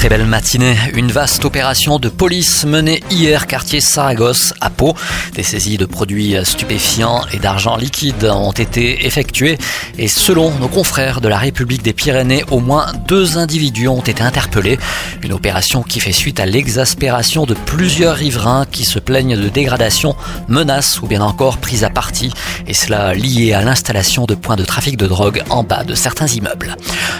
Très belle matinée. Une vaste opération de police menée hier quartier Saragosse à Pau. Des saisies de produits stupéfiants et d'argent liquide ont été effectuées et selon nos confrères de la République des Pyrénées, au moins deux individus ont été interpellés. Une opération qui fait suite à l'exaspération de plusieurs riverains qui se plaignent de dégradation, menaces ou bien encore prise à partie et cela lié à l'installation de points de trafic de drogue en bas de certains immeubles.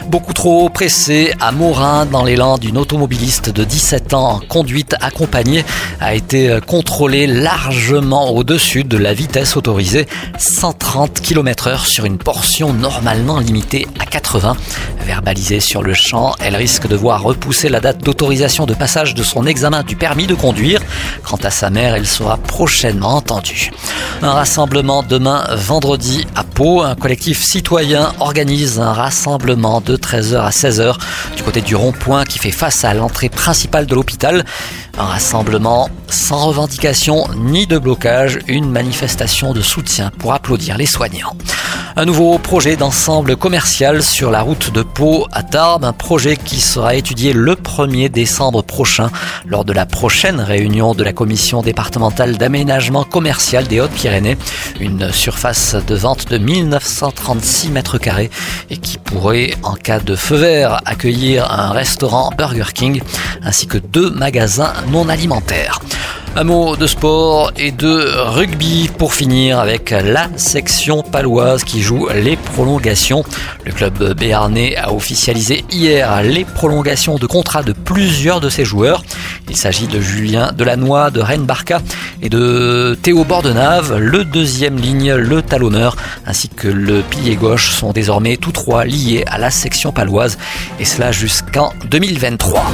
Beaucoup trop pressé à Morin dans l'élan du une automobiliste de 17 ans en conduite accompagnée a été contrôlée largement au-dessus de la vitesse autorisée, 130 km heure sur une portion normalement limitée à 80. Verbalisée sur le champ, elle risque de voir repousser la date d'autorisation de passage de son examen du permis de conduire. Quant à sa mère, elle sera prochainement entendue. Un rassemblement demain vendredi à Pau. Un collectif citoyen organise un rassemblement de 13h à 16h du côté du rond-point qui fait face à l'entrée principale de l'hôpital. Un rassemblement sans revendication ni de blocage, une manifestation de soutien pour applaudir les soignants. Un nouveau projet d'ensemble commercial sur la route de Pau à Tarbes, un projet qui sera étudié le 1er décembre prochain lors de la prochaine réunion de la commission départementale d'aménagement commercial des Hautes-Pyrénées. Une surface de vente de 1936 mètres carrés et qui pourrait, en cas de feu vert, accueillir un restaurant Burger King ainsi que deux magasins non alimentaires. Un mot de sport et de rugby pour finir avec la section paloise qui joue les prolongations. Le club béarnais a officialisé hier les prolongations de contrat de plusieurs de ses joueurs. Il s'agit de Julien Delannoy, de Rennes Barca et de Théo Bordenave. Le deuxième ligne, le talonneur, ainsi que le pilier gauche sont désormais tous trois liés à la section paloise et cela jusqu'en 2023.